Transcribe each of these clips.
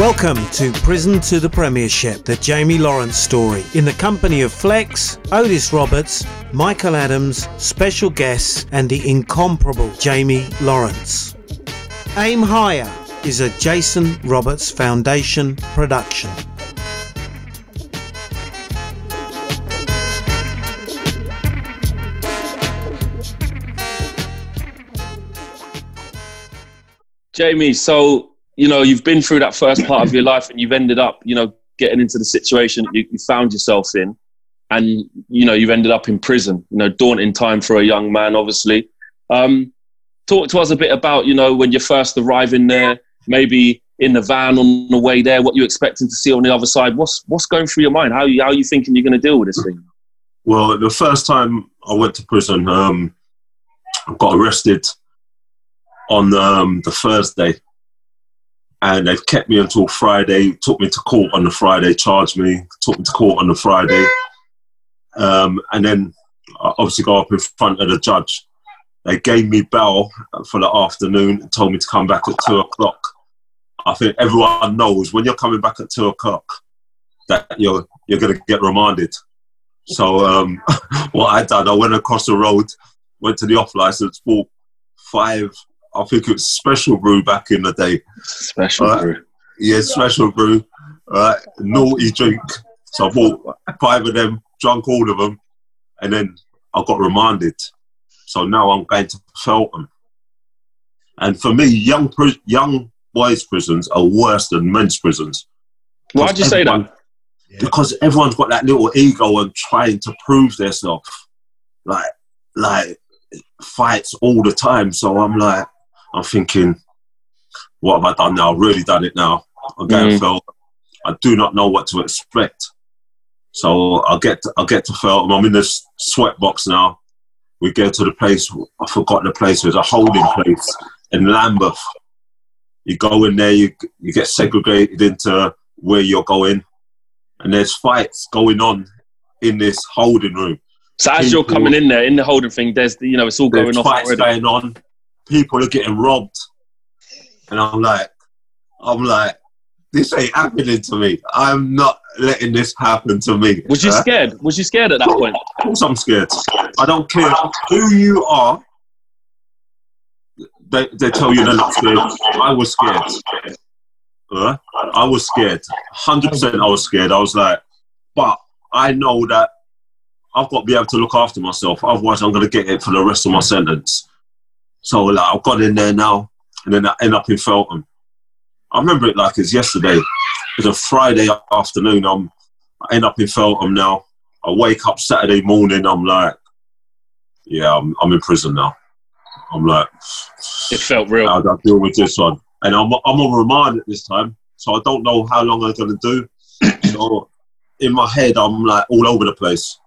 Welcome to Prison to the Premiership, the Jamie Lawrence story, in the company of Flex, Otis Roberts, Michael Adams, special guests, and the incomparable Jamie Lawrence. Aim Higher is a Jason Roberts Foundation production. Jamie, so you know you've been through that first part of your life, and you've ended up, you know, getting into the situation you, you found yourself in, and you know you've ended up in prison. You know, daunting time for a young man, obviously. Um, talk to us a bit about you know when you're first arriving there, maybe in the van on the way there, what you're expecting to see on the other side. What's what's going through your mind? How you, how are you thinking you're going to deal with this thing? Well, the first time I went to prison, um, I got arrested on um, the Thursday, and they've kept me until Friday. Took me to court on the Friday, charged me, took me to court on the Friday, um, and then I obviously go up in front of the judge. They gave me bail for the afternoon and told me to come back at two o'clock. I think everyone knows when you're coming back at two o'clock that you're you're going to get remanded. So um, what I done, I went across the road, went to the off license, bought five I think it was special brew back in the day. Special brew. Yeah, special brew. Uh, naughty drink. So I bought five of them, drunk all of them, and then I got remanded. So now I'm going to Feltham. And for me, young young boys' prisons are worse than men's prisons. Why'd you say that? Because everyone's got that little ego and trying to prove themselves. Like, like fights all the time. So I'm like, I'm thinking, what have I done now? I've really done it now. I'm mm. Feltham. I do not know what to expect. So I'll get to, I'll get to Feltham. I'm in the sweat box now. We go to the place. I forgot the place. There's a holding place in Lambeth. You go in there. You you get segregated into where you're going, and there's fights going on in this holding room. So as People, you're coming in there in the holding thing, there's you know it's all going off. Fights already. going on people are getting robbed. And I'm like, I'm like, this ain't happening to me. I'm not letting this happen to me. Was you scared? Was you scared at that point? Of course I'm scared. I don't care who you are. They, they tell you they're not scared. I was scared. Uh, I was scared. 100% I was scared. I was like, but I know that I've got to be able to look after myself. Otherwise, I'm going to get it for the rest of my sentence. So like I've got in there now, and then I end up in Feltham. I remember it like it's yesterday. It's a Friday afternoon. I'm I end up in Feltham now. I wake up Saturday morning. I'm like, yeah, I'm, I'm in prison now. I'm like, it felt real. How do I deal with this one? And I'm I'm on remand at this time, so I don't know how long I'm gonna do. so in my head, I'm like all over the place.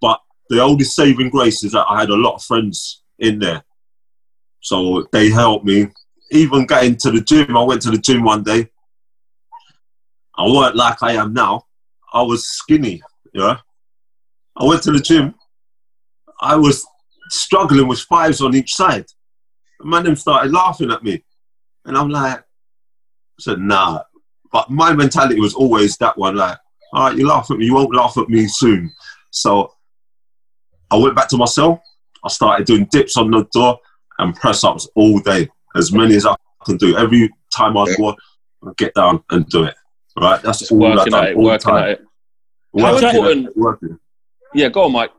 But the only saving grace is that I had a lot of friends in there so they helped me. Even getting to the gym, I went to the gym one day. I weren't like I am now. I was skinny, yeah. I went to the gym. I was struggling with fives on each side. Man them started laughing at me. And I'm like, I said, nah. But my mentality was always that one, like, all right, you laugh at me, you won't laugh at me soon. So I went back to my cell. I started doing dips on the door and press ups all day, as many as I can do. Every time I go, I get down and do it. Right, that's Just all working at it, working at it. Working, important, working. Yeah, go on, Mike.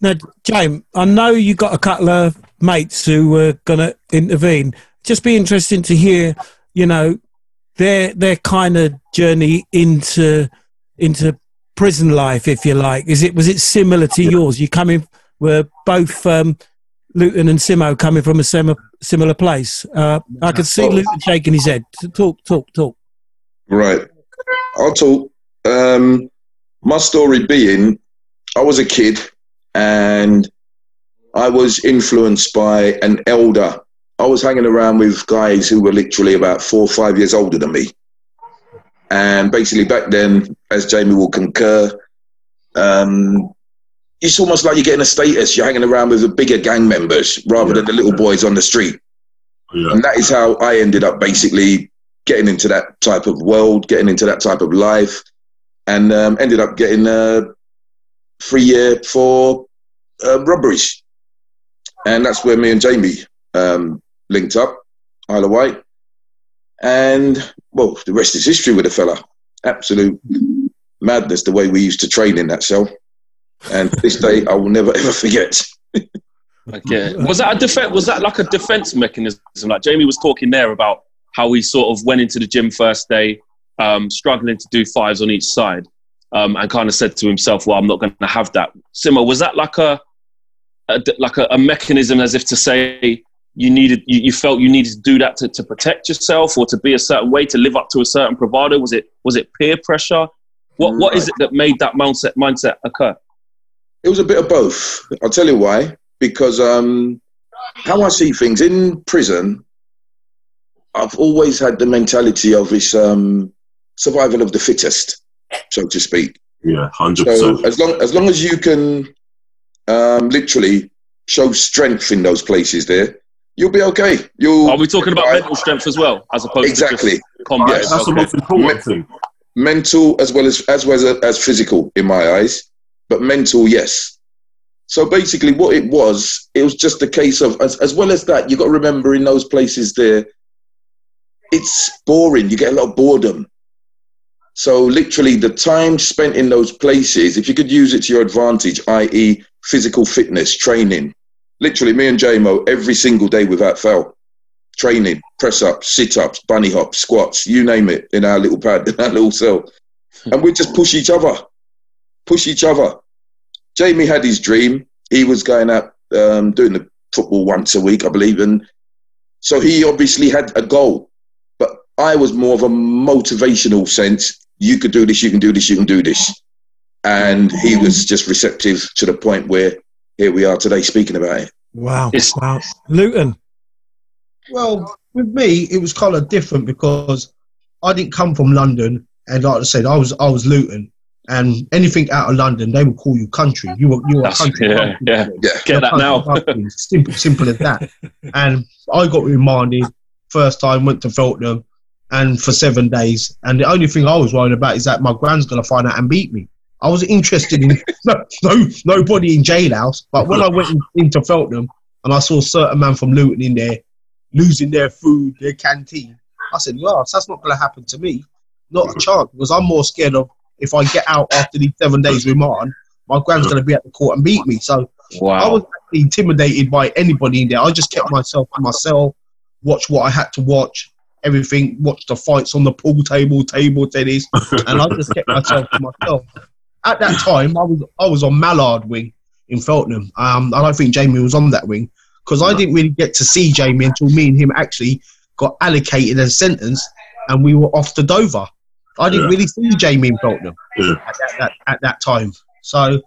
Now, James, I know you got a couple of mates who were going to intervene. Just be interesting to hear, you know, their their kind of journey into into prison life, if you like. Is it was it similar to yeah. yours? You coming were both um, Luton and Simo coming from a similar similar place. Uh, I could see Luton shaking his head. Talk, talk, talk. Right. I'll talk. Um, my story being, I was a kid and I was influenced by an elder. I was hanging around with guys who were literally about four or five years older than me. And basically, back then, as Jamie will concur, um, it's almost like you're getting a status. You're hanging around with the bigger gang members rather yeah. than the little boys on the street. Yeah. And that is how I ended up basically getting into that type of world, getting into that type of life, and um, ended up getting a three year for uh, robberies. And that's where me and Jamie um, linked up, Isle of Wight. And, well, the rest is history with the fella. Absolute madness the way we used to train in that cell. And this day I will never ever forget. Okay. Was that a defense? Was that like a defense mechanism? Like Jamie was talking there about how he sort of went into the gym first day, um, struggling to do fives on each side, um, and kind of said to himself, "Well, I'm not going to have that." Simo, was that like a, a like a, a, mechanism, as if to say you needed, you, you, felt you needed to do that to, to protect yourself or to be a certain way to live up to a certain bravado? Was it was it peer pressure? What what is it that made that mindset mindset occur? It was a bit of both. I'll tell you why. Because um, how I see things in prison, I've always had the mentality of this um, survival of the fittest, so to speak. Yeah, hundred percent. So as long as long as you can um, literally show strength in those places, there, you'll be okay. You'll. Are we talking about mental strength as well, as opposed exactly. to combat? Yes, that's okay. the most important thing. Mental as well as as well as, as physical, in my eyes, but mental, yes. So basically, what it was, it was just a case of, as, as well as that, you've got to remember in those places there, it's boring. You get a lot of boredom. So literally, the time spent in those places, if you could use it to your advantage, i.e., physical fitness, training. Literally, me and JMO every single day without fail, training, press ups, sit ups, bunny hops, squats, you name it, in our little pad, in our little cell, and we just push each other, push each other. Jamie had his dream. He was going out um, doing the football once a week, I believe, and so he obviously had a goal. But I was more of a motivational sense. You could do this. You can do this. You can do this. And he was just receptive to the point where here we are today speaking about it. Wow! wow, Luton. Well, with me, it was kind of different because I didn't come from London, and like I said, I was I was Luton and anything out of London, they will call you country. You were you were country. Yeah, country, yeah, yeah. Get that now. simple, simple as that. And I got reminded first time went to Feltham, and for seven days. And the only thing I was worried about is that my grand's gonna find out and beat me. I was interested in no, no nobody in jailhouse, but when I went in, into Feltham and I saw a certain man from Luton in there losing their food, their canteen, I said, "Well, that's not going to happen to me, not a chance." Because I'm more scared of if I get out after these seven days remand, my grand's going to be at the court and beat me. So wow. I was actually intimidated by anybody in there. I just kept myself to myself, watch what I had to watch, everything, watch the fights on the pool table, table tennis, and I just kept myself to myself. At that time, I was I was on Mallard wing in Feltham. Um, I don't think Jamie was on that wing because I didn't really get to see Jamie until me and him actually got allocated a sentence and we were off to Dover. I didn't yeah. really see Jamie in Feltham yeah. at, that, at, at, that time. So,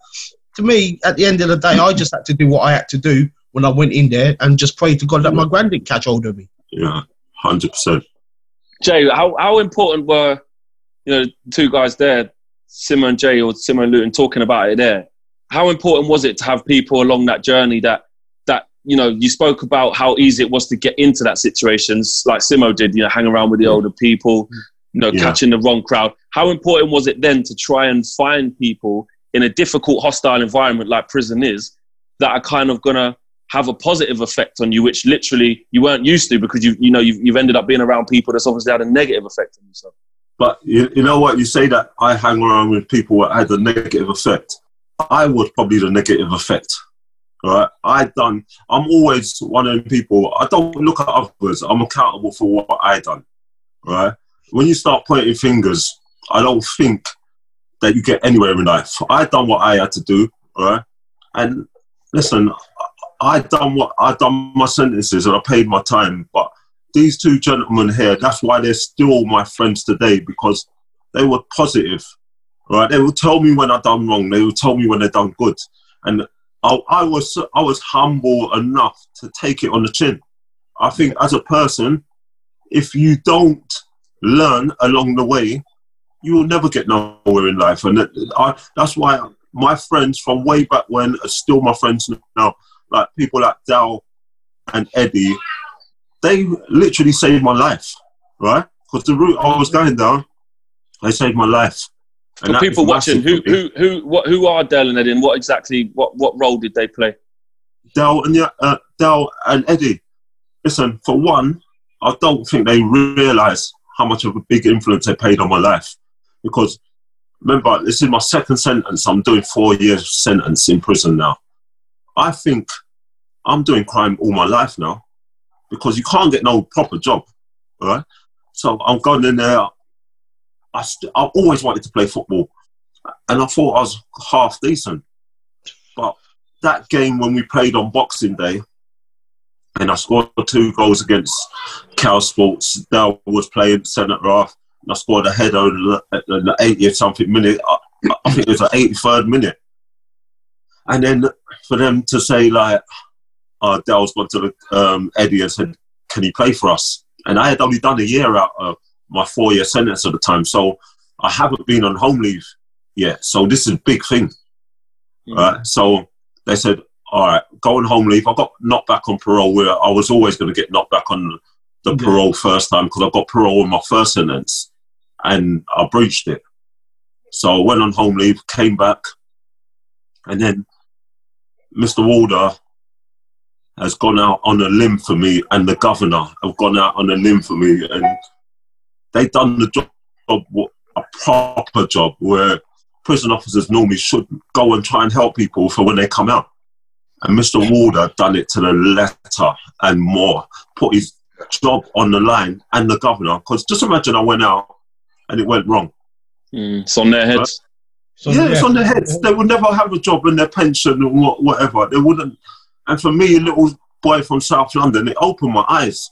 to me, at the end of the day, I just had to do what I had to do when I went in there and just pray to God that my grand didn't catch hold of me. Yeah, hundred percent. Jay, how how important were you know two guys there, Simo and Jay or Simo and Luton, talking about it there? How important was it to have people along that journey that that you know you spoke about how easy it was to get into that situations like Simo did, you know, hang around with the older people, mm. You know, yeah. catching the wrong crowd. How important was it then to try and find people in a difficult, hostile environment like prison is that are kind of going to have a positive effect on you, which literally you weren't used to because you, you know, you've, you've ended up being around people that's obviously had a negative effect on yourself. But you, you know what? You say that I hang around with people that had a negative effect. I was probably the negative effect. Right? I done. I'm always one of the people. I don't look at others. I'm accountable for what I done. Right? When you start pointing fingers, I don't think that you get anywhere in life. I done what I had to do, right? And listen, I done what I done my sentences and I paid my time. But these two gentlemen here, that's why they're still my friends today because they were positive, right? They would tell me when I done wrong. They would tell me when they done good, and I, I was I was humble enough to take it on the chin. I think as a person, if you don't learn along the way, you will never get nowhere in life. And I, that's why my friends from way back when are still my friends now. Like people like Dal and Eddie, they literally saved my life, right? because the route I was going down, they saved my life. And For people watching, who who who what who are Dale and Eddie, and what exactly what what role did they play? Dell and uh, Dell and Eddie. Listen, for one, I don't think they realise how much of a big influence they played on my life. Because remember, this is my second sentence. I'm doing four years sentence in prison now. I think I'm doing crime all my life now because you can't get no proper job, right? So I'm going in there. I st- I always wanted to play football, and I thought I was half decent. But that game when we played on Boxing Day, and I scored two goals against Cowes Sports. Dell was playing centre half, and I scored a header in the, in the 80th something minute. I, I think it was the 83rd minute. And then for them to say like, uh, Dell's gone to the um, Eddie and said, "Can he play for us?" And I had only done a year out of my four-year sentence at the time, so I haven't been on home leave yet. So this is a big thing, right? So they said, "All right, go on home leave." I got knocked back on parole. Where I was always going to get knocked back on the Yeah. parole first time because I got parole in my first sentence, and I breached it. So I went on home leave, came back, and then Mr. Walder has gone out on a limb for me, and the governor have gone out on a limb for me, and they've done the job, a proper job where prison officers normally should go and try and help people for when they come out. And Mr. Walder done it to the letter and more, put his job on the line and the governor. Because just imagine I went out and it went wrong. Mm, it's on their heads. So, yeah, it's on their heads. They would never have a job and their pension and whatever. They wouldn't. And for me, a little boy from South London, it opened my eyes,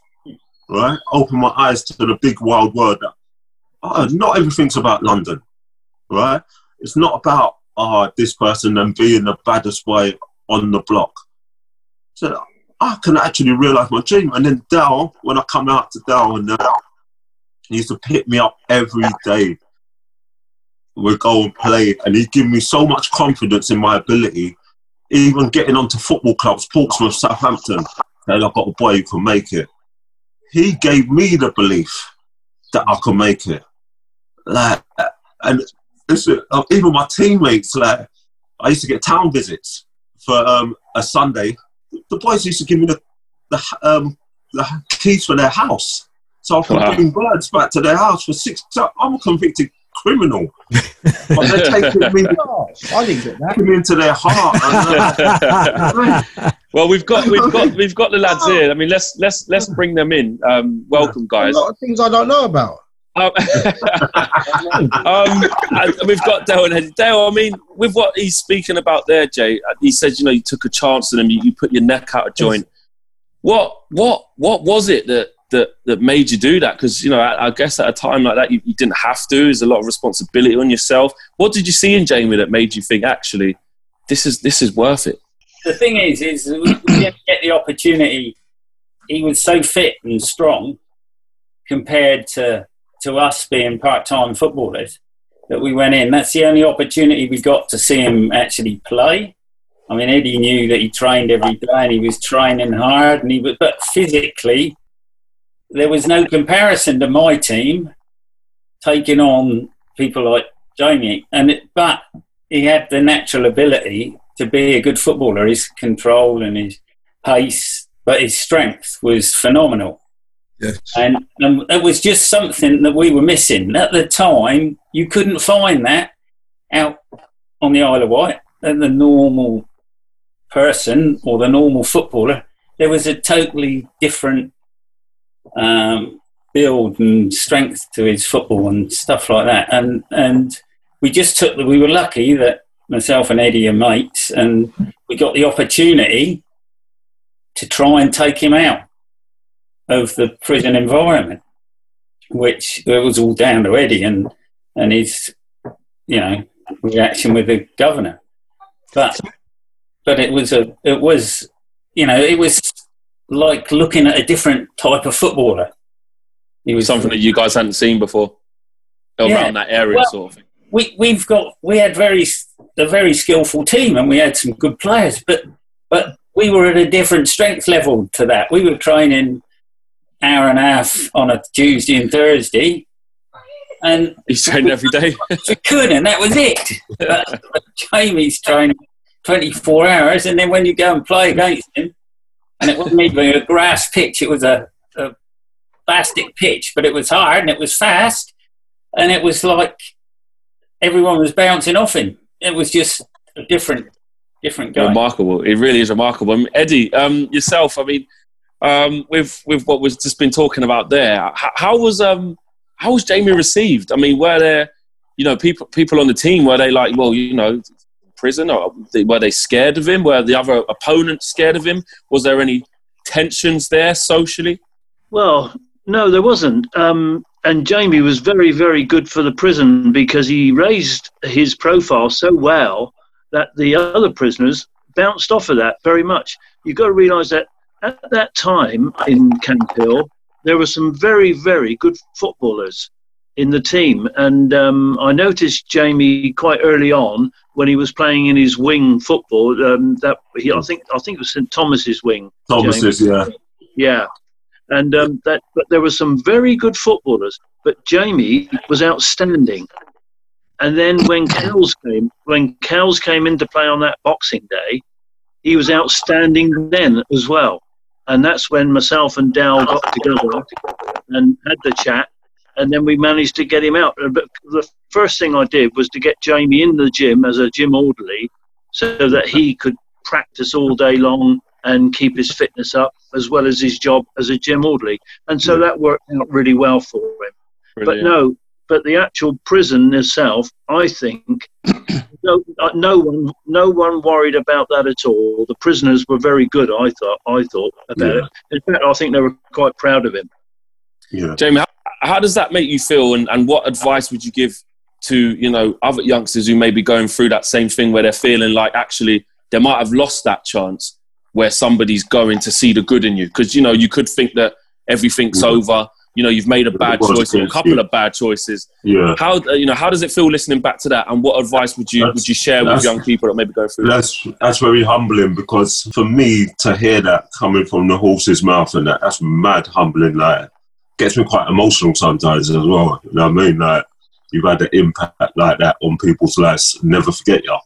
right? Opened my eyes to the big wild world. That, oh, not everything's about London, right? It's not about oh, this person and being the baddest boy on the block. So I can actually realise my dream. And then Dal, when I come out to Dal, and he used to pick me up every day We'd go and play, and he'd give me so much confidence in my ability. Even getting onto football clubs, Portsmouth, Southampton, and I've got a boy who can make it. He gave me the belief that I can make it. Like, and uh, even my teammates, like, I used to get town visits for um, a Sunday. The boys used to give me the the, um, the keys for their house, so I could Wow. bring birds back to their house for six. So I'm a convicted criminal, but they're taking me, Oh, I didn't get that. me into their heart. And, uh, well, we've got we've got we've got the lads here. I mean, let's let's let's bring them in. Um, welcome, guys. A lot of things I don't know about. Um, um, we've got Dale and Eddie. Dale, I mean, with what he's speaking about there, Jay, he said, you know, you took a chance on him, you, you put your neck out of joint. What, what, what was it that that that made you do that? Because you know, I, I guess at a time like that, you, you didn't have to. There's a lot of responsibility on yourself. What did you see in Jamie that made you think, actually, this is this is worth it? the thing is, is we we didn't get the opportunity. He was so fit and strong compared to to us being part time footballers that we went in. That's the only opportunity we got to see him actually play. I mean, Eddie knew that he trained every day and he was training hard, and he was, but physically, there was no comparison to my team taking on people like Jamie. And it, but he had the natural ability to be a good footballer. His control and his pace, but his strength was phenomenal. Yes. And, and it was just something that we were missing. At the time, you couldn't find that out on the Isle of Wight. And the normal person or the normal footballer, there was a totally different um, build and strength to his football and stuff like that. And and we just took the, we were lucky that myself and Eddie are mates, and we got the opportunity to try and take him out of the prison environment, which it was all down to Eddie and and his you know reaction with the governor, but but it was a it was you know it was like looking at a different type of footballer. He was Something that you guys hadn't seen before around Yeah. that area, Well- sort of thing. we we've got we had very a very skillful team and we had some good players, but but we were at a different strength level to that. We were training hour and a half on a Tuesday and Thursday, and He's trained every day. we couldn't. That was it. But Jamie's training 24 hours, and then when you go and play against him, and it wasn't even a grass pitch, it was a, a plastic pitch, but it was hard and it was fast, and it was like everyone was bouncing off him. It was just a different, different guy. remarkable. It really is remarkable. I mean, Eddie, um, yourself. I mean, um, with with what we've just been talking about there, how, how was um how was Jamie received? I mean, were there you know people people on the team were they like well you know prison or were they scared of him? Were the other opponents scared of him? Was there any tensions there socially? Well, no, there wasn't. Um, and Jamie was very, very good for the prison because he raised his profile so well that the other prisoners bounced off of that very much. You've got to realise that at that time in Camp Hill, there were some very, very good footballers in the team. And um, I noticed Jamie quite early on when he was playing in his wing football. Um, that he, I think, I think it was St Thomas's wing. Thomas's, yeah. Yeah, and um, that but there were some very good footballers, but Jamie was outstanding. And then when Cowes came, when Cowes came into play on that Boxing Day, he was outstanding then as well. And that's when myself and Dal got together and had the chat, and then we managed to get him out. Uh, But the first thing I did was to get Jamie in the gym as a gym orderly, so that he could practice all day long and keep his fitness up as well as his job as a gym orderly. And so that worked out really well for him. But no, but the actual prison itself, I think, no, uh, no one, no one worried about that at all. The prisoners were very good. I thought, I thought about Yeah. it. In fact, I think they were quite proud of him. Yeah. Jamie, how, how does that make you feel, and, and what advice would you give to you know other youngsters who may be going through that same thing where they're feeling like actually they might have lost that chance where somebody's going to see the good in you because you know you could think that everything's Mhm. over, you know you've made a bad choice or a couple of bad choices. Yeah. How uh, you know how does it feel listening back to that, and what advice would you That's- would you share with young people that maybe go through? that? That's that's very humbling because for me to hear that coming from the horse's mouth and that that's mad humbling. Like gets me quite emotional sometimes as well. You know what I mean? Like you've had an impact like that on people's lives. Never forget you.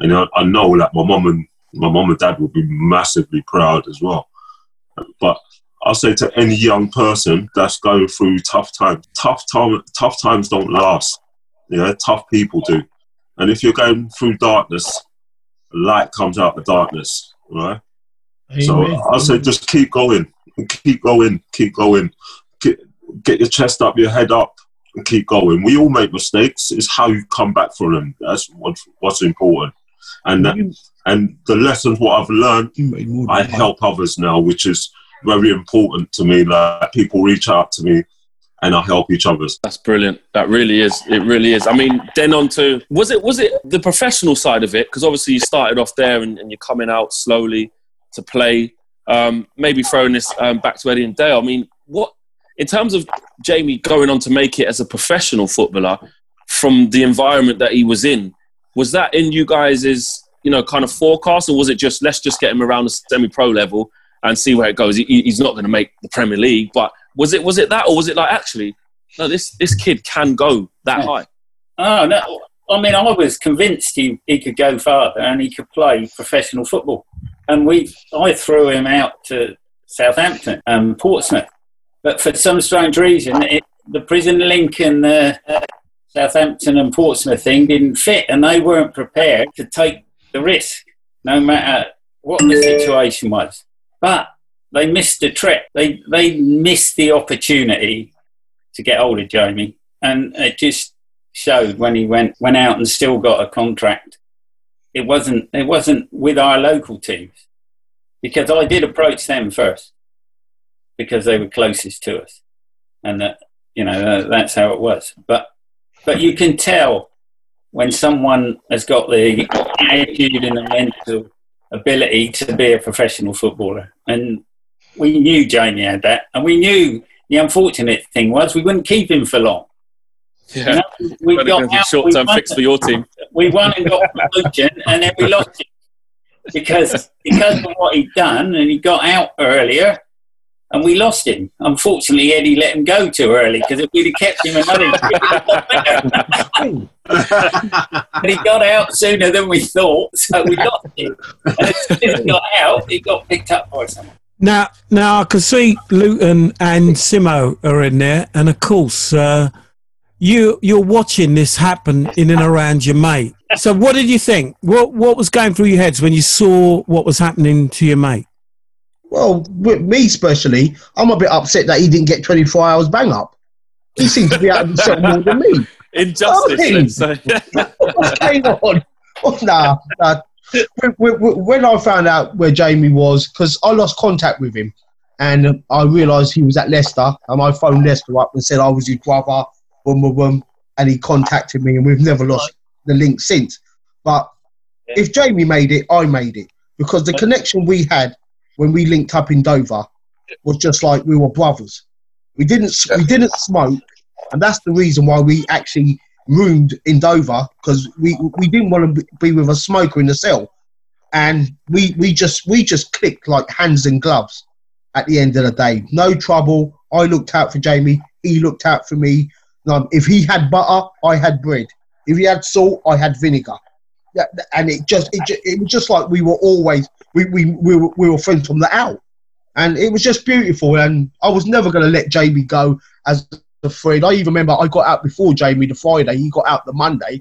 And I, I know like my mum and my mum and dad would be massively proud as well. But I'll say to any young person that's going through tough times, tough time, tough times don't last. You know, tough people do. And if you're going through darkness, light comes out of darkness, right? Amen. So I'll say just keep going, keep going, keep going. Get, get your chest up, your head up, and keep going. We all make mistakes. It's how you come back from them. That's what, what's important. And that, and the lessons what I've learned, you made more I help others now, which is very important to me. Like people reach out to me, and I help each other. That's brilliant. That really is. It really is. I mean, then on to was it was it the professional side of it? Because obviously you started off there and, and you're coming out slowly to play. Um, maybe throwing this um, back to Eddie and Dale. I mean, what in terms of Jamie going on to make it as a professional footballer from the environment that he was in? Was that in you guys' you know kind of forecast, or was it just let's just get him around the semi-pro level and see where it goes? He, he's not going to make the Premier League, but was it was it that, or was it like actually? no, this this kid can go that Yeah. high. Oh no! I mean, I was convinced he, he could go farther and he could play professional football. And we, I threw him out to Southampton and Portsmouth, but for some strange reason, it, the prison link and the uh, Southampton and Portsmouth thing didn't fit, and they weren't prepared to take the risk, no matter what the situation was. But they missed the trick. They they missed the opportunity to get hold of Jamie, and it just showed when he went went out and still got a contract. It wasn't it wasn't with our local teams because I did approach them first because they were closest to us, and that you know that's how it was. But but you can tell when someone has got the attitude and the mental ability to be a professional footballer, and we knew Jamie had that, and we knew the unfortunate thing was we wouldn't keep him for long. You Yeah, know, we got out, short term fix for your team. we won and got promotion, and then we lost him because because of what he'd done, and he got out earlier, and we lost him. Unfortunately, Eddie let him go too early because if we'd have kept him another year, but he got out sooner than we thought, so we lost him. And as soon as he got out, he got picked up by someone. Now, now I can see Luton and Simo are in there, and of course, uh, you you're watching this happen in and around your mate. So, what did you think? What what was going through your heads when you saw what was happening to your mate? Well, with me especially, I'm a bit upset that he didn't get 24 hours bang up. He seems to be out of himself more than me. Injustice, Oh. What's going on? Oh, nah, nah. When- I found out where Jamie was, because I lost contact with him, and I realised he was at Leicester, and I phoned Leicester up and said I was his brother, boom, boom, boom, and he contacted me, and we've never lost the link since. But if Jamie made it, I made it because the connection we had when we linked up in Dover was just like we were brothers. We didn't we didn't smoke, and that's the reason why we actually roomed in Dover because we we didn't want to be with a smoker in the cell, and we we just we just clicked like hands and gloves. At the end of the day, no trouble. I looked out for Jamie. He looked out for me. Um, if he had butter, I had bread. If he had salt, I had vinegar. Yeah, and it just it, ju- it was just like we were always we, we, we, were, we were friends from the out. And it was just beautiful. And I was never going to let Jamie go as a friend. I even remember I got out before Jamie the Friday. He got out the Monday.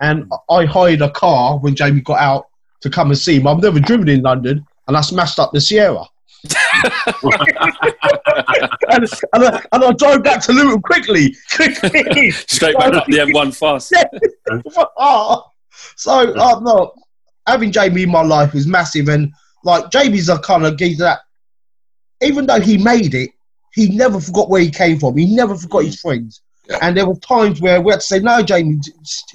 And I hired a car when Jamie got out to come and see him. I've never driven in London. And I smashed up the Sierra. and, and, I, and I drove back to Luton quickly. quickly. Straight back up the M1 fast. oh, so uh, no, having Jamie in my life is massive, and like Jamie's a kind of geezer that, even though he made it, he never forgot where he came from. He never forgot his friends. Yeah. And there were times where we had to say, "No, Jamie,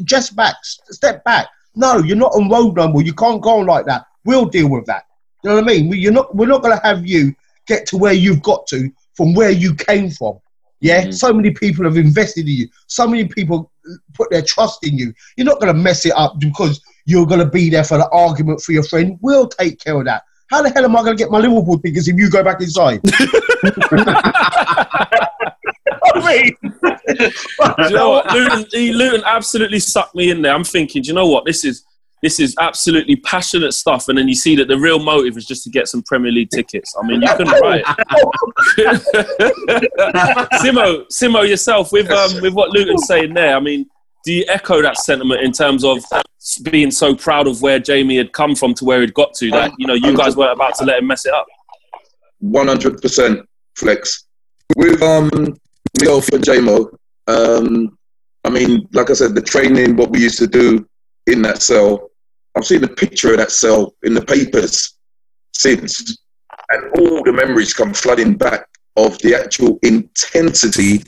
just back, step back. No, you're not on road no more. You can't go on like that. We'll deal with that. You know what I mean? We- You're not. We're not going to have you get to where you've got to from where you came from. Yeah. Mhm. So many people have invested in you. So many people put their trust in you. You're not going to mess it up because you're going to be there for the argument for your friend. We'll take care of that. How the hell am I going to get my Liverpool tickets if you go back inside? I mean, do you know what? Luton, Luton absolutely sucked me in there. I'm thinking, do you know what? This is this is absolutely passionate stuff, and then you see that the real motive is just to get some Premier League tickets. I mean, you couldn't write. Simo, Simo, yourself with um, with what Luton's saying there. I mean, do you echo that sentiment in terms of being so proud of where Jamie had come from to where he'd got to? That you know, you guys weren't about to let him mess it up. One hundred percent flex with um myself and JMO. Um, I mean, like I said, the training, what we used to do in that cell. I've seen the picture of that cell in the papers since, and all the memories come flooding back of the actual intensity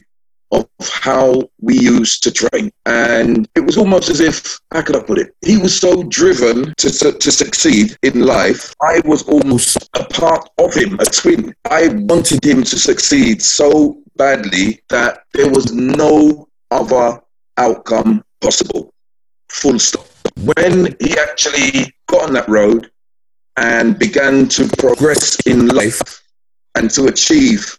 of how we used to train. And it was almost as if, how could I put it? He was so driven to, su- to succeed in life. I was almost a part of him, a twin. I wanted him to succeed so badly that there was no other outcome possible. Full stop. When he actually got on that road and began to progress in life and to achieve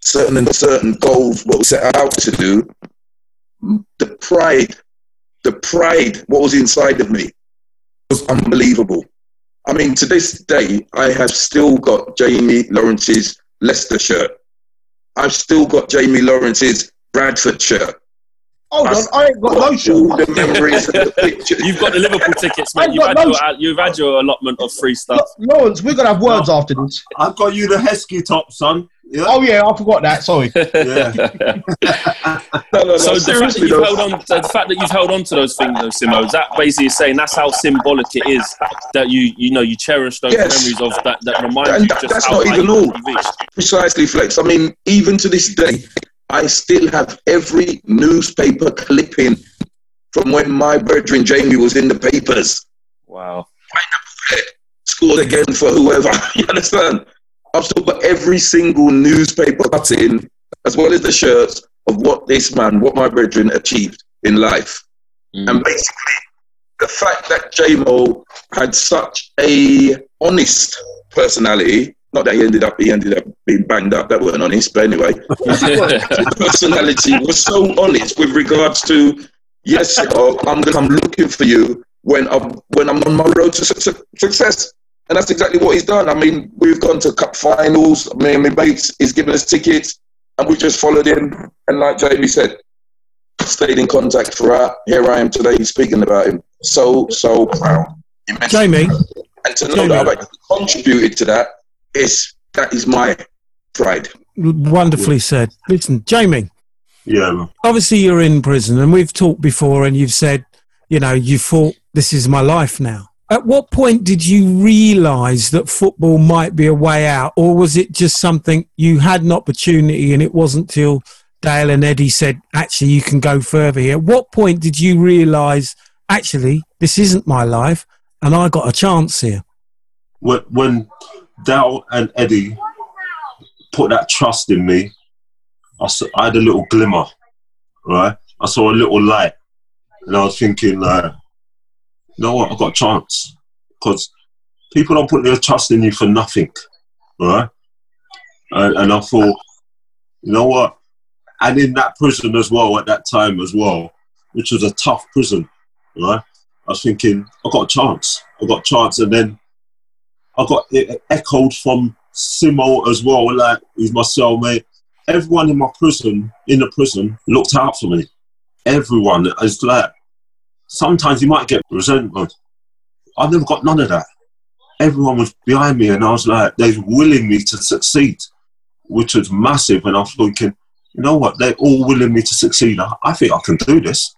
certain and certain goals what was set out to do, the pride, the pride, what was inside of me was unbelievable. I mean, to this day, I have still got Jamie Lawrence's Leicester shirt. I've still got Jamie Lawrence's Bradford shirt. Hold on, I ain't got no all the memories and the pictures. You've got the Liverpool tickets, I've mate. You've got had, those- your, you've had your allotment of free stuff. Lawrence, we're gonna have words after this. I've got you the Heskey top, son. Yeah. Oh yeah, I forgot that. Sorry. Yeah. No, no, no, So the fact, that seriously, you've held on, the fact that you've held on to those things, though, Simo, is that basically saying that's how symbolic it is that you, you know, you cherish those Yes. memories of that that remind And you that- just that's how not even all. precisely flex. I mean, even to this day, I still have every newspaper clipping from when my brethren Jamie was in the papers. Wow. scored again for whoever. you understand? I've still got every single newspaper cutting, as well as the shirts of what this man, what my brethren achieved in life. Mm. And basically, the fact that JMO had such a honest personality Not that he ended up he ended up being banged up. That weren't honest, but anyway, his personality was so honest with regards to yes, oh, I'm gonna come looking for you when I'm when I'm on my road to su- su- success. And that's exactly what he's done. I mean, we've gone to cup finals. Me and my mates, he's given us tickets, and we just followed him. And like Jamie said, stayed in contact throughout. Here I am today speaking about him. So, so proud. Immensely. Jamie, And to know Jamie. that I've contributed to that is that is my pride. wonderfully said. Listen, Jamie, Yeah, obviously you're in prison, and we've talked before, and you've said, you know, you thought this is my life now. At what point did you realise that football might be a way out, or was it just something you had an opportunity, and it wasn't till Dale and Eddie said, actually, you can go further here? At what point did you realise, actually, this isn't my life, and I got a chance here? when, when Dal and Eddie put that trust in me, I, saw, I had a little glimmer, right? I saw a little light, and I was thinking, like, you know what? I got a chance because people don't put their trust in you for nothing, right? And, and I thought, you know what? And in that prison as well, at that time as well, which was a tough prison, right? I was thinking, I got a chance. I got a chance, and then I got echoed from Simo as well, like he's my cellmate. Everyone in my prison, in the prison, looked out for me. Everyone is like, sometimes you might get resentment. I've never got none of that. Everyone was behind me, and I was like, they're willing me to succeed, which was massive. And I'm thinking, you know what? They're all willing me to succeed. I, I think I can do this.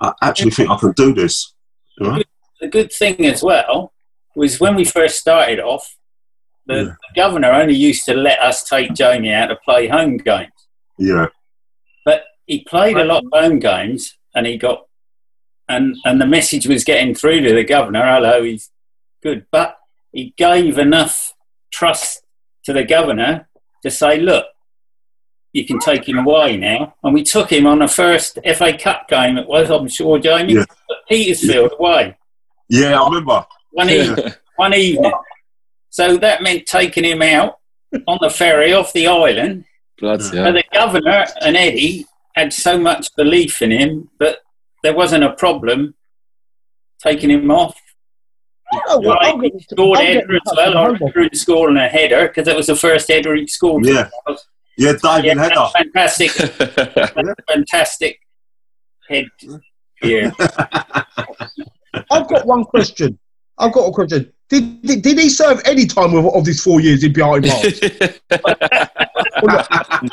I actually think I can do this. The good thing as well was when we first started off, the, Yeah. the governor only used to let us take Jamie out to play home games. Yeah, But he played a lot of home games and he got, and, and the message was getting through to the governor hello, he's good. But he gave enough trust to the governor to say, look, you can take him away now. And we took him on the first FA Cup game, it was, I'm sure, Jamie, Yeah. Petersfield away. yeah, I remember. One evening. one evening. So that meant taking him out on the ferry off the island. Bloody But hell. the governor and Eddie had so much belief in him that there wasn't a problem taking him off. Oh, well, Right, I'm he scored I'm header getting as well. I on remember him scoring a header because it was the first header he scored. Yeah, yeah, diving Yeah, header. fantastic, fantastic head. Yeah. I've got one question. I've got a question. Did, did, did he serve any time of, of these four years in behind bars? I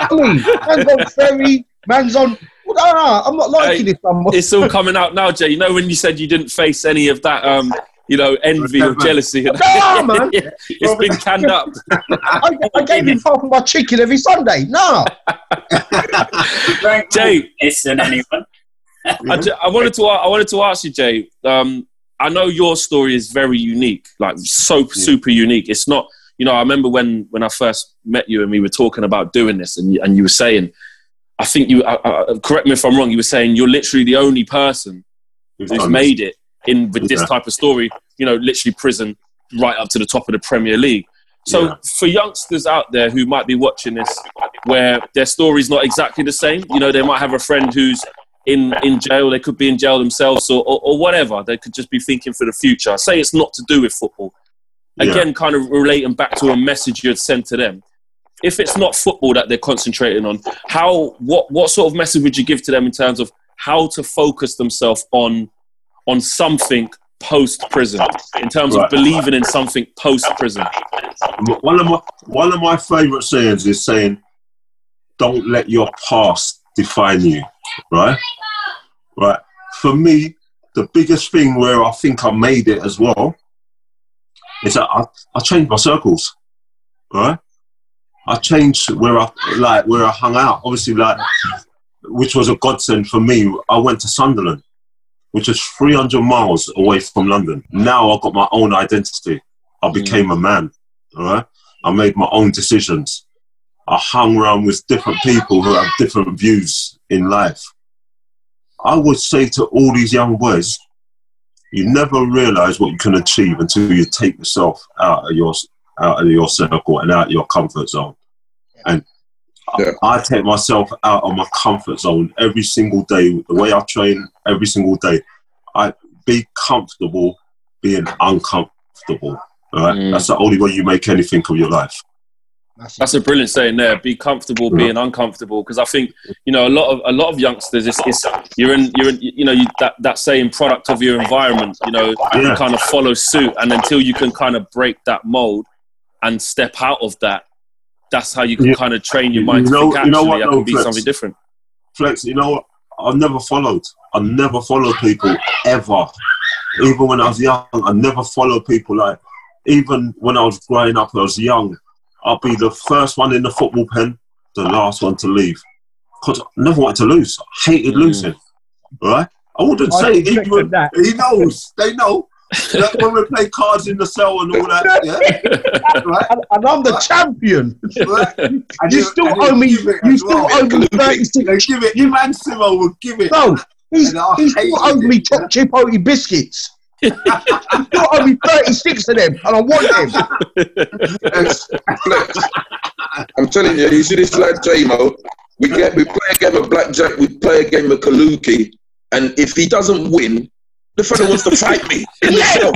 man's on ferry, man's on. Well, no, no, I'm not liking Hey, this. I'm, it's all coming out now, Jay. You know when you said you didn't face any of that, um, you know, envy or jealousy. Nah, man. It's been canned up. I, I gave him half of my chicken every Sunday. No. Drank Jay. more piss than anyone. I, I wanted to. I wanted to ask you, Jay. Um, I know your story is very unique, like so super unique. It's not. You know, I remember when when I first met you and we were talking about doing this, and you, and you were saying, I think you. Uh, uh, correct me if I'm wrong. You were saying you're literally the only person who's made it in with this type of story. You know, literally prison right up to the top of the Premier League. So Yeah. for youngsters out there who might be watching this, where their story's not exactly the same, you know, they might have a friend who's in in jail. They could be in jail themselves, or, or, or whatever. They could just be thinking for the future. Say it's not to do with football. Yeah. Again, kind of relating back to a message you had sent to them. If it's not football that they're concentrating on, how what what sort of message would you give to them in terms of how to focus themselves on on something post prison, in terms Right. of believing in something post prison? One of my one of my favourite sayings is saying, "Don't let your past define you." Right, right. For me, the biggest thing where I think I made it as well is that I, I changed my circles. Right, I changed where I like where I hung out. Obviously, like which was a godsend for me. I went to Sunderland, which is 300 miles away from London. Now I've got my own identity. I mm. became a man. All right. I made my own decisions. I hung around with different people who have different views in life. I would say to all these young boys, you never realize what you can achieve until you take yourself out of your out of your circle and out of your comfort zone. And Yeah. I, I take myself out of my comfort zone every single day. The way I train every single day, I be comfortable being uncomfortable. Right, Mm. that's the only way you make anything of your life. That's, That's a brilliant saying there. Be comfortable being uncomfortable, because I think you know a lot of a lot of youngsters. It's, it's you're in you're in you know you, that that saying product of your environment. You know, you Yeah. kind of follow suit, and until you can kind of break that mold and step out of that, that's how you can Yeah. kind of train your You mind to know- think you know what, I though, can be Flex? something different. Flex, you know what? I've never followed. I never followed people ever. Even when I was young, I never followed people. Like even when I was growing up, I was young. I'll be the first one in the football pen, the last one to leave. Because I never wanted to lose. I hated Mm. losing. Right? I wouldn't I say even that. he knows. They know. Like when we play cards in the cell and all that, yeah, right? and, and I'm the champion. right? And You still and owe me. You still owe me thirty six. Give it. You man Simo will give it. No, he's, And I he still owes me top biscuits. He still owe me thirty six of them, and I want them. Flex, flex. I'm telling you, you see this lad J-Mo, we get we play a game of blackjack, we play a game of Kaluki, and if he doesn't win, the fella wants to fight me in the cell.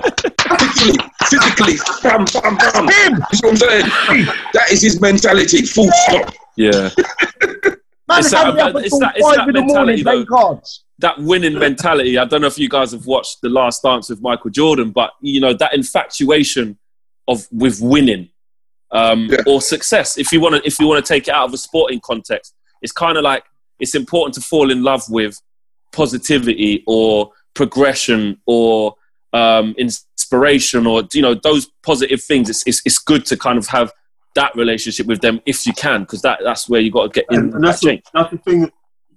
Physically, physically, bam, bam, bam. Him, You see what I'm saying? That is his mentality, full stop. Yeah, man, It's had that- me up it's until that- it's five that in the morning playing though. cards. that winning mentality. I don't know if you guys have watched The Last Dance with Michael Jordan, but you know that infatuation of with winning um, Yeah. or success. If you want to, if you want to take it out of a sporting context, it's kind of like it's important to fall in love with positivity or progression or um, inspiration or you know those positive things. It's, it's it's good to kind of have that relationship with them if you can, because that that's where you got to get in and, and that that's, the, that's the thing.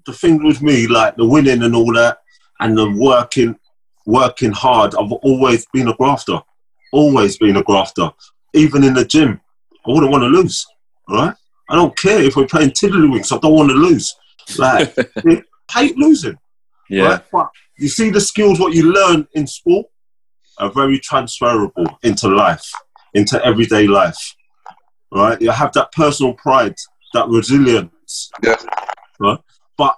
The thing with me, like the winning and all that, and the working, working hard. I've always been a grafter. Always been a grafter. Even in the gym, I wouldn't want to lose. Right? I don't care if we're playing tiddlywinks. I don't want to lose. Like, I hate losing. Yeah, Right? But you see, the skills what you learn in sport are very transferable into life, into everyday life. Right? You have that personal pride, that resilience. Yeah. Right? But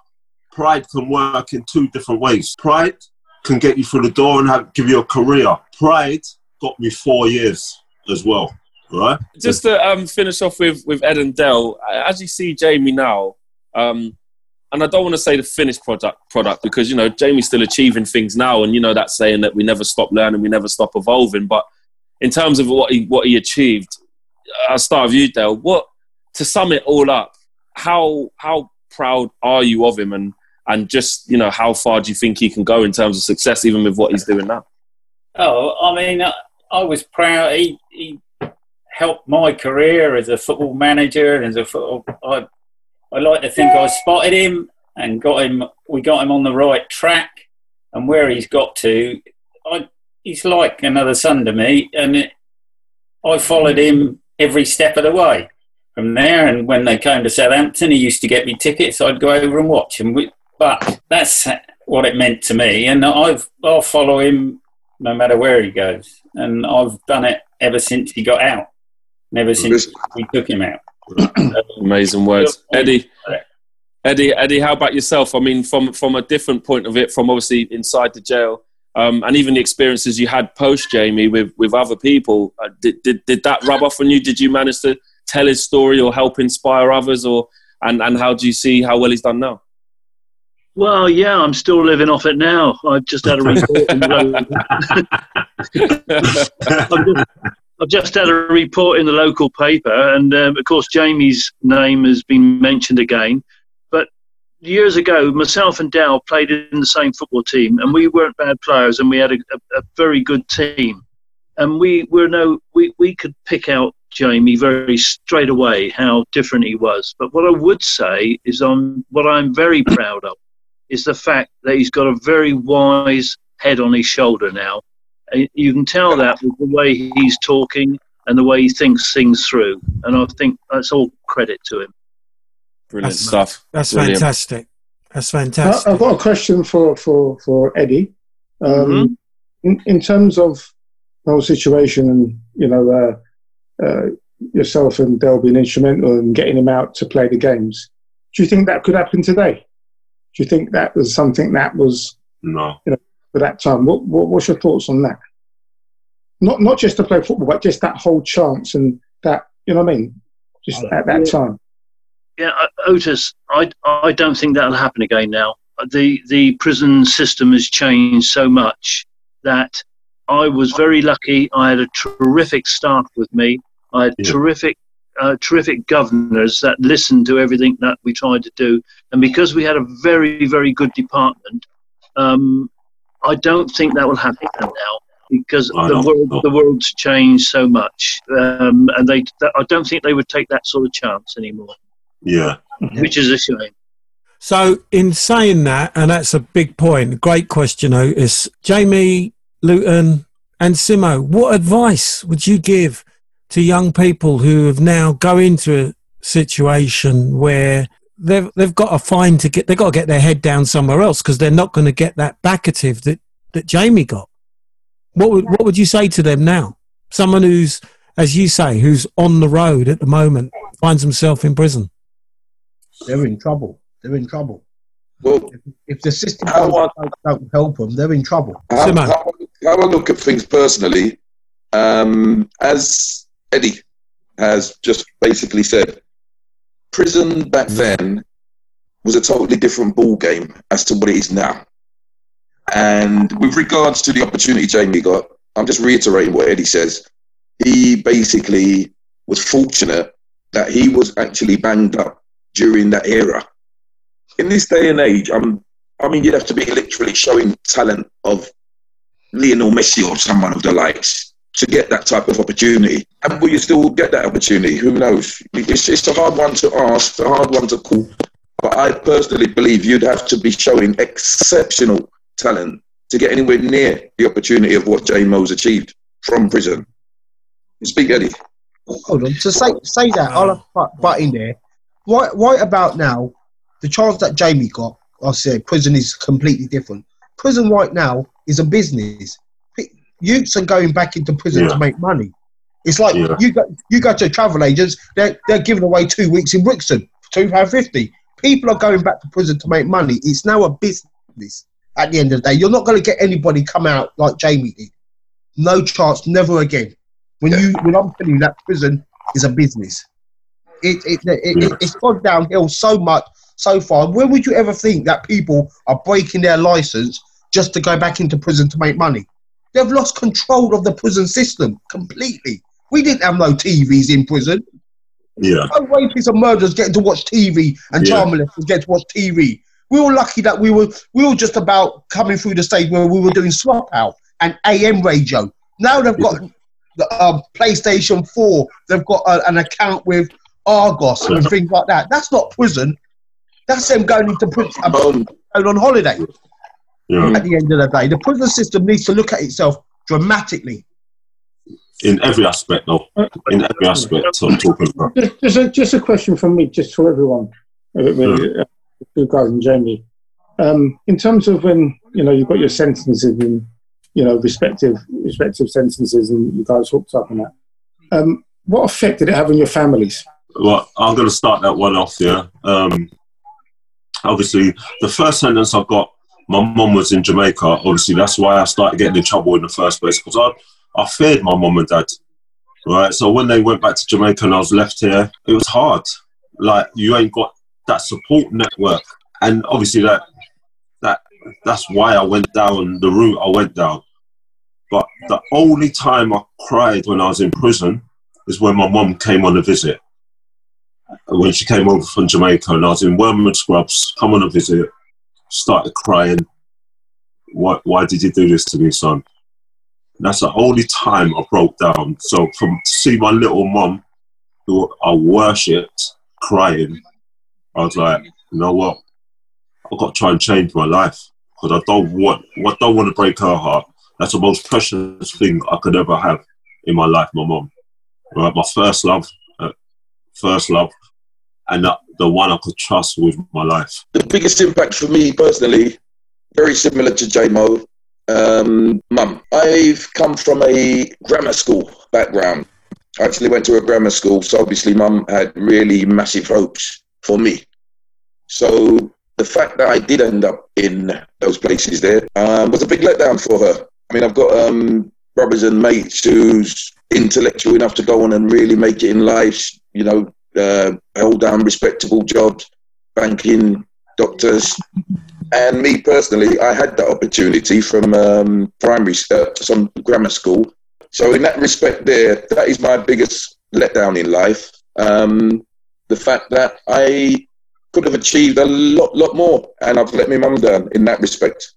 pride can work in two different ways. Pride can get you through the door and have, give you a career. Pride got me four years as well. Right? just to um, finish off with with Ed and Dale, as you see Jamie now, um, and I don't want to say the finished product product because you know Jamie's still achieving things now, and you know that saying that we never stop learning, we never stop evolving. But in terms of what he what he achieved, I'll start with you, Dale. What to sum it all up? How how proud are you of him, and and just you know how far do you think he can go in terms of success, even with what he's doing now? Oh, I mean, I, I was proud. He, he helped my career as a football manager and as a football. I, I like to think I spotted him and got him. We got him on the right track, and where he's got to, I, he's like another son to me, and it, I followed him every step of the way from there. And when they came to Southampton, he used to get me tickets. I'd go over and watch him. But that's what it meant to me, and I've I'll follow him no matter where he goes. And I've done it ever since he got out, never since we took him out. Amazing words, Eddie. Eddie, Eddie, how about yourself? I mean, from from a different point of it, from obviously inside the jail, um, and even the experiences you had post Jamie with with other people, uh, did, did did that rub off on you? Did you manage to tell his story or help inspire others, or and and how do you see how well he's done now? Well, yeah, I'm still living off it now. I've just had a report. in the I've, just, I've just had a report in the local paper, and um, of course, Jamie's name has been mentioned again. Years ago, myself and Dow played in the same football team, and we weren't bad players, and we had a, a, a very good team. And we were no, we, we could pick out Jamie very straight away how different he was. But what I would say is, on what I'm very proud of is the fact that he's got a very wise head on his shoulder now. And You can tell that with the way he's talking and the way he thinks things through. And I think that's all credit to him. Brilliant That's- stuff. That's Brilliant. fantastic. That's I- fantastic. I've got a question for for for Eddie. Um, Mhm. in, in terms of the whole situation, and you know, uh, uh, yourself and Dale being instrumental in getting him out to play the games. Do you think that could happen today? Do you think that was something that was No. you know, for that time? What, what what's your thoughts on that? Not not just to play football, but just that whole chance and that you know what I mean. Just at that time. Yeah, uh, Otis, I, I don't think that'll happen again now. The the prison system has changed so much that I was very lucky. I had a terrific staff with me. I had Yeah. terrific uh, terrific governors that listened to everything that we tried to do, and because we had a very very good department, um, I don't think that will happen now because the world the world's changed so much, um, and they I don't think they would take that sort of chance anymore, Yeah. which is a shame. So, in saying that, and that's a big point, great question, Otis. Jamie, Luton, and Simo, what advice would you give to young people who have now go into a situation where they've they've got to find to get they've got to get their head down somewhere else because they're not going to get that backative that that Jamie got. What would what would you say to them now? Someone who's, as you say, who's on the road at the moment finds himself in prison. They're in trouble. They're in trouble. Well, If the system How don't, don't, don't help them, they're in trouble. how, Simon. how, how I look at things personally, um, as Eddie has just basically said, prison back then was a totally different ball game as to what it is now. And with regards to the opportunity Jamie got, I'm just reiterating what Eddie says. He basically was fortunate that he was actually banged up during that era. In this day and age, I'm I mean, you'd have to be literally showing talent of Lionel Messi or someone of the likes to get that type of opportunity. And will you still get that opportunity? Who knows? It's, it's a hard one to ask, a hard one to call. But I personally believe you'd have to be showing exceptional talent to get anywhere near the opportunity of what J Mo's achieved from prison. Speak, Eddie. Hold on. To say say that, I'll butt in there. Right, right about now, the chance that Jamie got, I say, prison is completely different. Prison right now is a business. Youths are going back into prison Yeah. to make money. It's like Yeah. you go you go to travel agents, they're they're giving away two weeks in Brixton for two pound fifty. People are going back to prison to make money. It's now a business. At the end of the day, you're not going to get anybody come out like Jamie did. No chance, never again. When you when I'm telling you that prison is a business, it it, it, Yeah. it it's gone downhill so much so far. When would you ever think that people are breaking their license just to go back into prison to make money? They've lost control of the prison system completely. We didn't have no TVs in prison. Yeah. No rapists and murderers getting to watch TV and Yeah. child molesters getting to watch TV. We were lucky that we were we were just about coming through the stage where we were doing swap out and AM radio. Now they've got the um, PlayStation 4. They've got a, an account with Argos and things like that. That's not prison. That's them going into prison and going on holiday. Yeah. At the end of the day, the prison system needs to look at itself dramatically. In every aspect, though. In every aspect, I'm talking about. Just, just, a, just a question from me, just for everyone, uh, uh, you guys and Jamie. Um, in terms of when you know you've got your sentences in, you know, respective respective sentences, and you guys hooked up on that. Um, what effect did it have on your families? Well, I'm going to start that one off, yeah. Um, obviously, the first sentence I've got, my mum was in Jamaica. Obviously, that's why I started getting in trouble in the first place because I, I feared my mum and dad. Right. So when they went back to Jamaica and I was left here, it was hard. Like, you ain't got that support network. And obviously, that, that that's why I went down the route I went down. But the only time I cried when I was in prison is when my mum came on a visit when she came over from Jamaica and I was in Wormwood Scrubs, come on a visit, started crying. Why, why did you do this to me, son? And that's the only time I broke down. So from to see my little mum, who I worshipped, crying, I was like, you know what? I've got to try and change my life because I don't want, I don't want to break her heart. That's the most precious thing I could ever have in my life, my mum. Right, my first love, first love, and the, the one I could trust with my life. the biggest impact for me personally, very similar to JMO, um, mum. I've come from a grammar school background. I actually went to a grammar school, so obviously mum had really massive hopes for me. So the fact that I did end up in those places there um, was a big letdown for her. I mean, I've got um, brothers and mates who's intellectual enough to go on and really make it in life, you know, uh, down respectable jobs, banking, doctors. And me personally, I had that opportunity from um, primary, uh, some grammar school. So in that respect, there, that is my biggest letdown in life. Um, the fact that I could have achieved a lot, lot more, and I've let my mum down in that respect.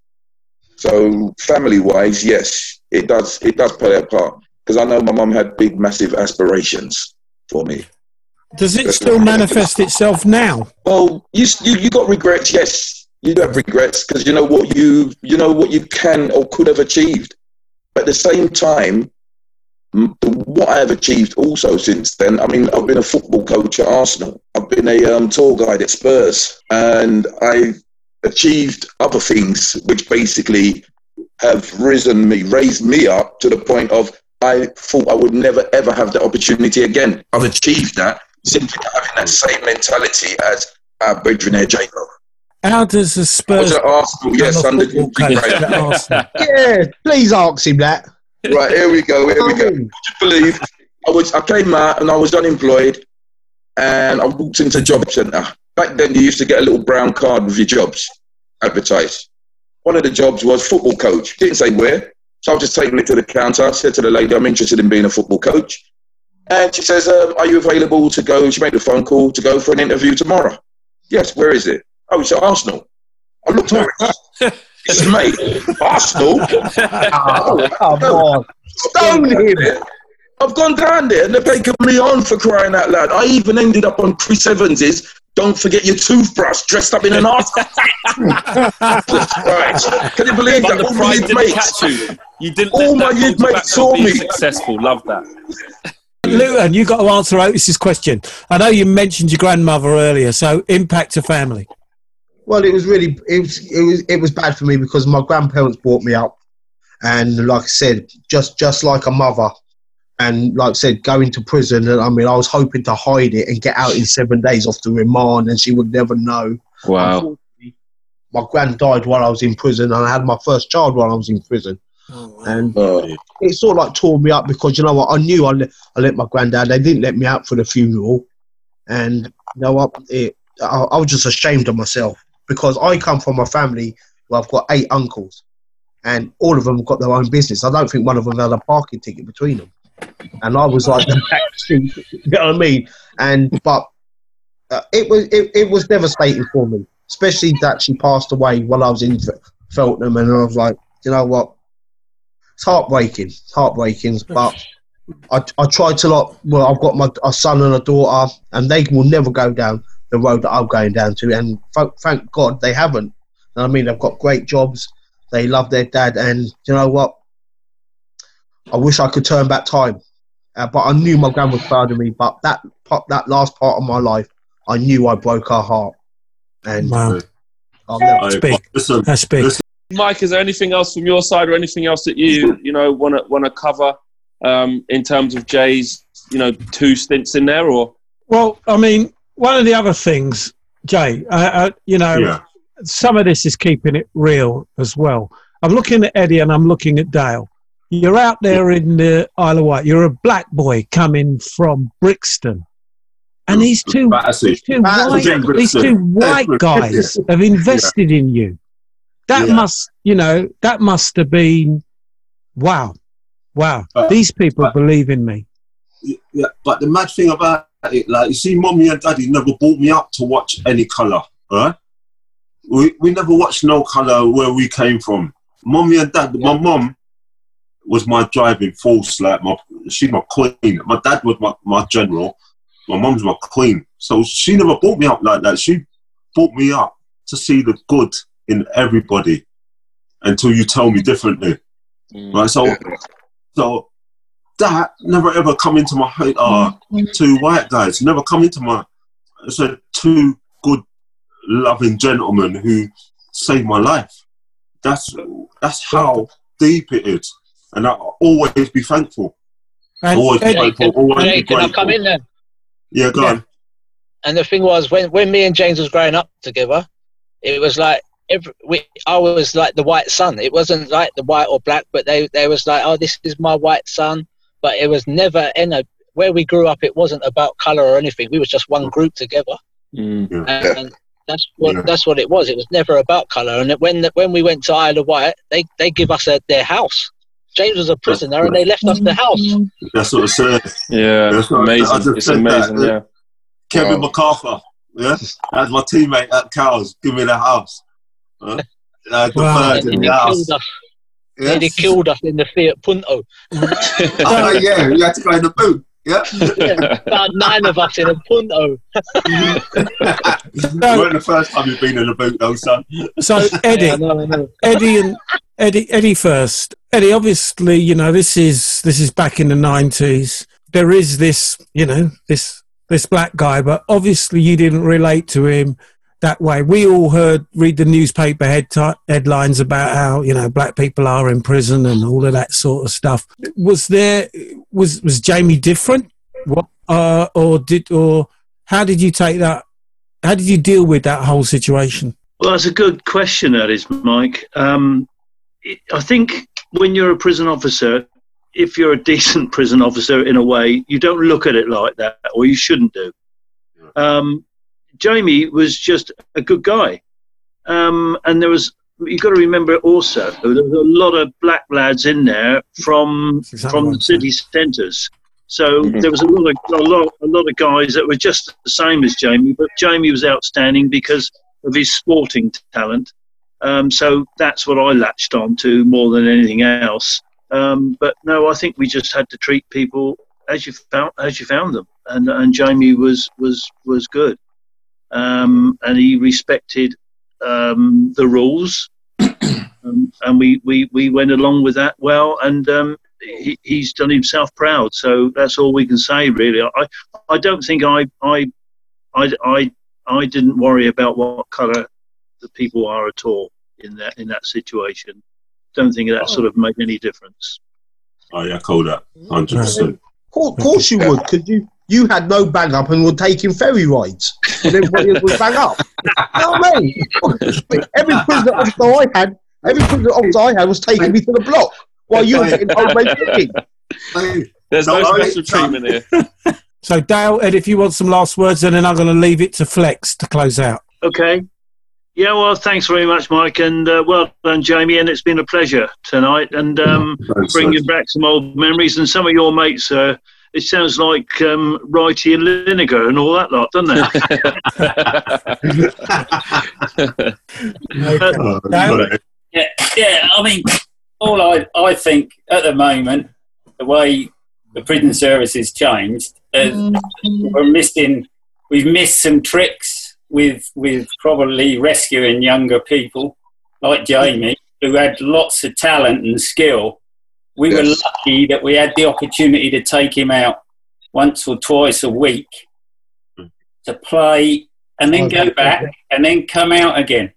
So family-wise, yes, it does. It does play a part because I know my mum had big, massive aspirations for me. Does it still manifest itself now? Well, you you, you got regrets, yes. You do have regrets because you know what you you know what you can or could have achieved. But at the same time, what I have achieved also since then. I mean, I've been a football coach at Arsenal. I've been a um, tour guide at Spurs, and I've achieved other things which basically have risen me, raised me up to the point of I thought I would never ever have the opportunity again. I've achieved that simply having that same mentality as our brethren there, Jacob. How does the I was Spurs at Arsenal, yes, become a under football Jim coach Gray. at Arsenal? Yeah, please ask him that. Right, here we go, here we go. Would you believe I was I came out and I was unemployed and I walked into a job centre. Back then you used to get a little brown card with your jobs advertised. One of the jobs was football coach. Didn't say where. So I was just taking it to the counter. I said to the lady, I'm interested in being a football coach. And she says, um, Are you available to go? She made a phone call to go for an interview tomorrow. Yes, where is it? Oh, it's at Arsenal. I looked at it. It's mate, Arsenal. Oh, come on. Stone him. I've gone down there and they're taking me on for crying out loud. I even ended up on Chris Evans's Don't Forget Your Toothbrush dressed up in an Arsenal. right. Can you believe But that? the All my pride youth mates, you. You didn't All my youth you mates back saw me. successful. Love that. Luton, you've got to answer Otis's question. I know you mentioned your grandmother earlier, so impact to family. Well, it was really it was it was it was bad for me because my grandparents brought me up, and like I said, just just like a mother, and like I said, going to prison. And I mean, I was hoping to hide it and get out in seven days off the remand, and she would never know. Wow. My grand died while I was in prison, and I had my first child while I was in prison. And Oh, it sort of like tore me up because you know what? I knew I let, I let my granddad. They didn't let me out for the funeral, and you know what? It, I, I was just ashamed of myself because I come from a family where I've got eight uncles, and all of them got their own business. I don't think one of them had a parking ticket between them, and I was like the back seat. You know what I mean? And but uh, it was it, it was devastating for me, especially that she passed away while I was in Feltham, and I was like, you know what? It's heartbreaking, heartbreaking. But I, I try to like. Well, I've got my a son and a daughter, and they will never go down the road that I'm going down to. And th- thank God they haven't. I mean, they've got great jobs. They love their dad, and you know what? I wish I could turn back time, uh, but I knew my grand was proud of me. But that part, that last part of my life, I knew I broke her heart, and Wow, I'll never. that's big. Listen, That's big. Listen. Mike, is there anything else from your side or anything else that you you know want to want to cover um, in terms of Jay's you know two stints in there or Well, I mean, one of the other things, Jay, uh, uh, you know, yeah. some of this is keeping it real as well. I'm looking at Eddie and I'm looking at Dale. You're out there in the Isle of Wight. You're a black boy coming from Brixton. And these two, these two, white, these two white guys have invested in you. That Yeah. must, you know, that must have been, wow, wow. But- these people but- believe in me. Yeah, but the mad thing about it, like you see, mommy and daddy never brought me up to watch any color. Right? We we never watched no color where we came from. Mommy and dad. My mom was my driving force. Like my, she's my queen. My dad was my, my general. My mom's my queen. So she never brought me up like that. She brought me up to see the good in everybody until you tell me differently. Mm. Right? So so that never ever come into my head. Oh, two white guys never come into my. So two good, loving gentlemen who saved my life. That's that's how deep it is, and I always be thankful. And Always Ed- grateful. Can, Always Jay, can I grateful. come in there? Yeah, go Yeah. on. And the thing was, when, when me and James was growing up together, it was like every, we, I was like the white son. It wasn't like the white or black, but they, they was like, oh, this is my white son. But it was never in a where we grew up. It wasn't about color or anything. We was just one group together, Mm. and, and that's what Yeah. that's what it was. It was never about color. And when when we went to Isle of Wight, they they give us a, their house. James was a prisoner, and they left us the house. That's what I said. Yeah, That's right. I amazing. just It's amazing. that. Yeah. Kevin Wow. MacArthur. Yeah, that's my teammate at Cowes. Give me the house. Huh? Uh, the Wow. bird And in the house. killed us. Yeah. And killed us in the Fiat Punto. Oh, yeah, you had to go in the boot. Yeah. Yeah, about nine of us in a Punto. it weren't the first time you've been in a boot, though, son. so Eddie, Yeah, I know, I know. Eddie and Eddie, Eddie first. Eddie, obviously, you know this is this is back in the nineties. There is this, you know, this this black guy, but obviously you didn't relate to him that way. We all heard read the newspaper head headlines about how you know black people are in prison and all of that sort of stuff. Was there was was Jamie different? What uh, or did or how did you take that? How did you deal with that whole situation? Well, that's a good question, that is, Mike. Um, it- I think when you're a prison officer, if you're a decent prison officer in a way, you don't look at it like that, or you shouldn't do. Um, Jamie was just a good guy. Um, and there was, you've got to remember also, there was a lot of black lads in there from exactly from the I'm saying. city centres. So Mhm. there was a lot of a lot, a lot of guys that were just the same as Jamie, but Jamie was outstanding because of his sporting talent. Um, so that's what I latched on to more than anything else. Um, but no, I think we just had to treat people as you found as you found them, and and Jamie was was was good, um, and he respected um, the rules, um, and we, we we went along with that well, and um, he, he's done himself proud. So that's all we can say, really. I I don't think I I I I, I didn't worry about what colour the people are at all in that in that situation. Don't think that sort of made any difference. Oh, yeah, call that. 100%. Of course, course you would, Could you, you had no bang up and were taking ferry rides. And everybody else would bang up. You know what I mean? Every prisoner officer I had, every prisoner officer I had was taking me to the block while you were getting homemade cooking. Hey, There's No, no special treatment here. So Dale, Ed, if you want some last words, and then I'm going to leave it to Flex to close out. Okay. Yeah, well, thanks very much, Mike, and uh, well done, Jamie. And it's been a pleasure tonight, and um, bringing back some old memories. And some of your mates, uh, it sounds like um, Wrighty and Lineker and all that lot, doesn't it? Dale? got. Yeah, yeah. I mean, all I, I think at the moment, the way the prison service has changed, uh, we're missing. We've missed some tricks with with probably rescuing younger people like Jamie, who had lots of talent and skill. We were lucky that we had the opportunity to take him out once or twice a week hmm. to play and then go back and then come out again.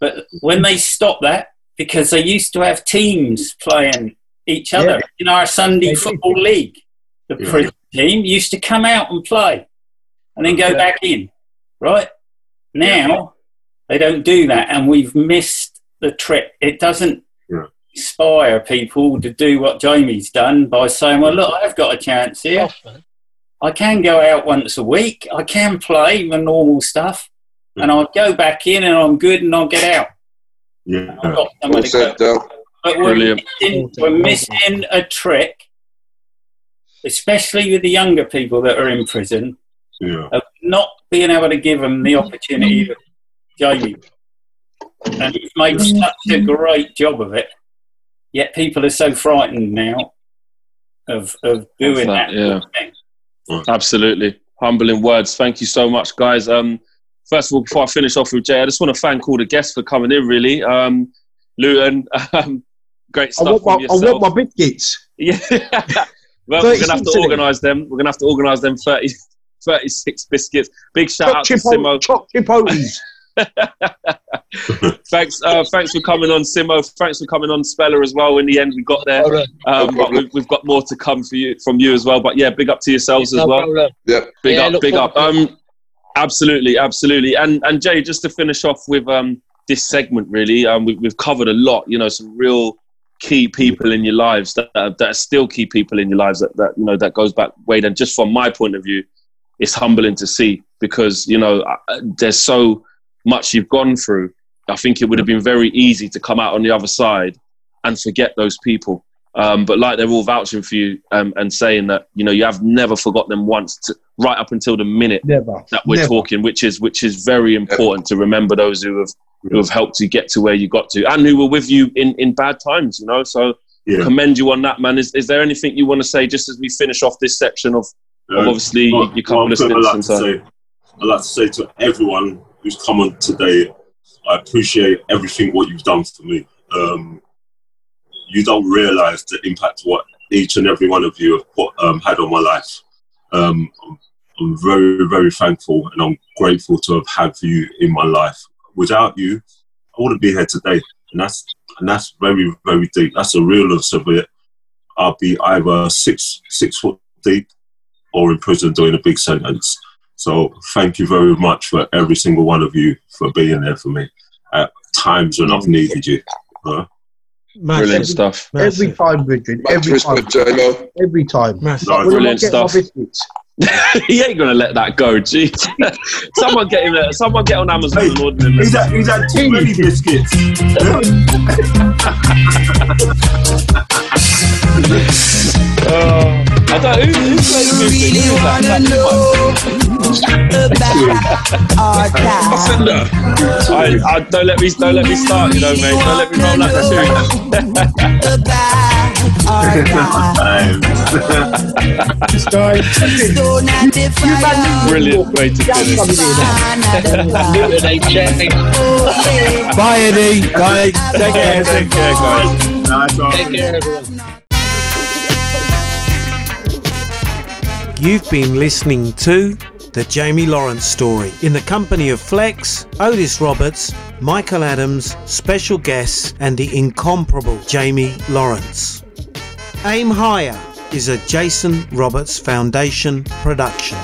But when they stopped that, because they used to have teams playing each other in our Sunday football league, the Yeah. prison team used to come out and play and then go back in. Right now, they don't do that, and we've missed the trip. It doesn't Yeah. Inspire people to do what Jamie's done by saying, "Well, look, I've got a chance here." Off. I can go out once a week. I can play the normal stuff, hmm. and I'll go back in, and I'm good, and I'll get out. Yeah. I've got Well to said, go. But we're missing, we're missing a trick, especially with the younger people that are in prison, Yeah. of not being able to give them the opportunity that Jamie. Mm-hmm. And he's made such a great job of it. Yet people are so frightened now of of doing that, that. yeah. thing. Absolutely. Humbling words. Thank you so much, guys. Um, first of all, before I finish off with Jay, I just want to thank all the guests for coming in, really. Um, Luton, um, great I stuff want, my, from I want my biscuits. Yeah. well, we're going to have to organise them. We're going to have to organise them 30, 36 biscuits. Big shout Chop out to Simo. chipo- chop chipotles. thanks, uh, thanks for coming on, Simo. Thanks for coming on, Speller as well. In the end, we got there, Problem. um, but we've, we've got more to come for you from you as well. But yeah, big up to yourselves as No well. problem. Yeah. Big Yeah, up, big up. Um, absolutely, absolutely. And and Jay, just to finish off with um this segment, really, um, we, we've covered a lot. You know, some real key people in your lives that are, that are still key people in your lives. That, that you know that goes back way. And just from my point of view, it's humbling to see because you know uh, there's so much you've gone through. I think it would have been very easy to come out on the other side and forget those people. Um, but like they're all vouching for you um, and saying that you know you have never forgot them once, to, right up until the minute Never. that we're Never. talking, which is which is very important to remember those who have who have helped you get to where you got to and who were with you in, in bad times. You know, so Yeah. commend you on that, man. Is, is there anything you want to say just as we finish off this section of, of Uh, obviously Well, your couple one of thing I'd like to say, I'd like to say to everyone who's come on today, I appreciate everything what you've done for me. Um, you don't realise the impact what each and every one of you have put, um, had on my life. Um, I'm, very, very thankful and I'm grateful to have had you in my life. Without you, I wouldn't be here today, and that's and that's very, very deep. That's the realness of it. I'll be either six six foot deep or in prison doing a big sentence. So thank you very much for every single one of you for being there for me at times when I've needed you. Huh? Brilliant Massive, stuff. Every massive, time, Bridget. Much Every time. respect, J-Lo. Every time. massive. No, When am I Brilliant stuff. Biscuits? he ain't gonna let that go. Jeez. someone get him. a- Someone get on Amazon Hey, and order him. He's had, he's had too many biscuits. Oh, I don't. Who, who plays music? Who is that? Is that Fender? I, I, don't let me. Don't let me start. You know, mate. Don't let me roll that tune. Brilliant way to finish. They change. Bye, Eddie. Bye. Take care. Take care, guys. Take care, everyone. You've been listening to The Jamie Lawrence Story in the company of Flex, Otis Roberts, Michael Adams, special guests, and the incomparable Jamie Lawrence. Aim Higher is a Jason Roberts Foundation production.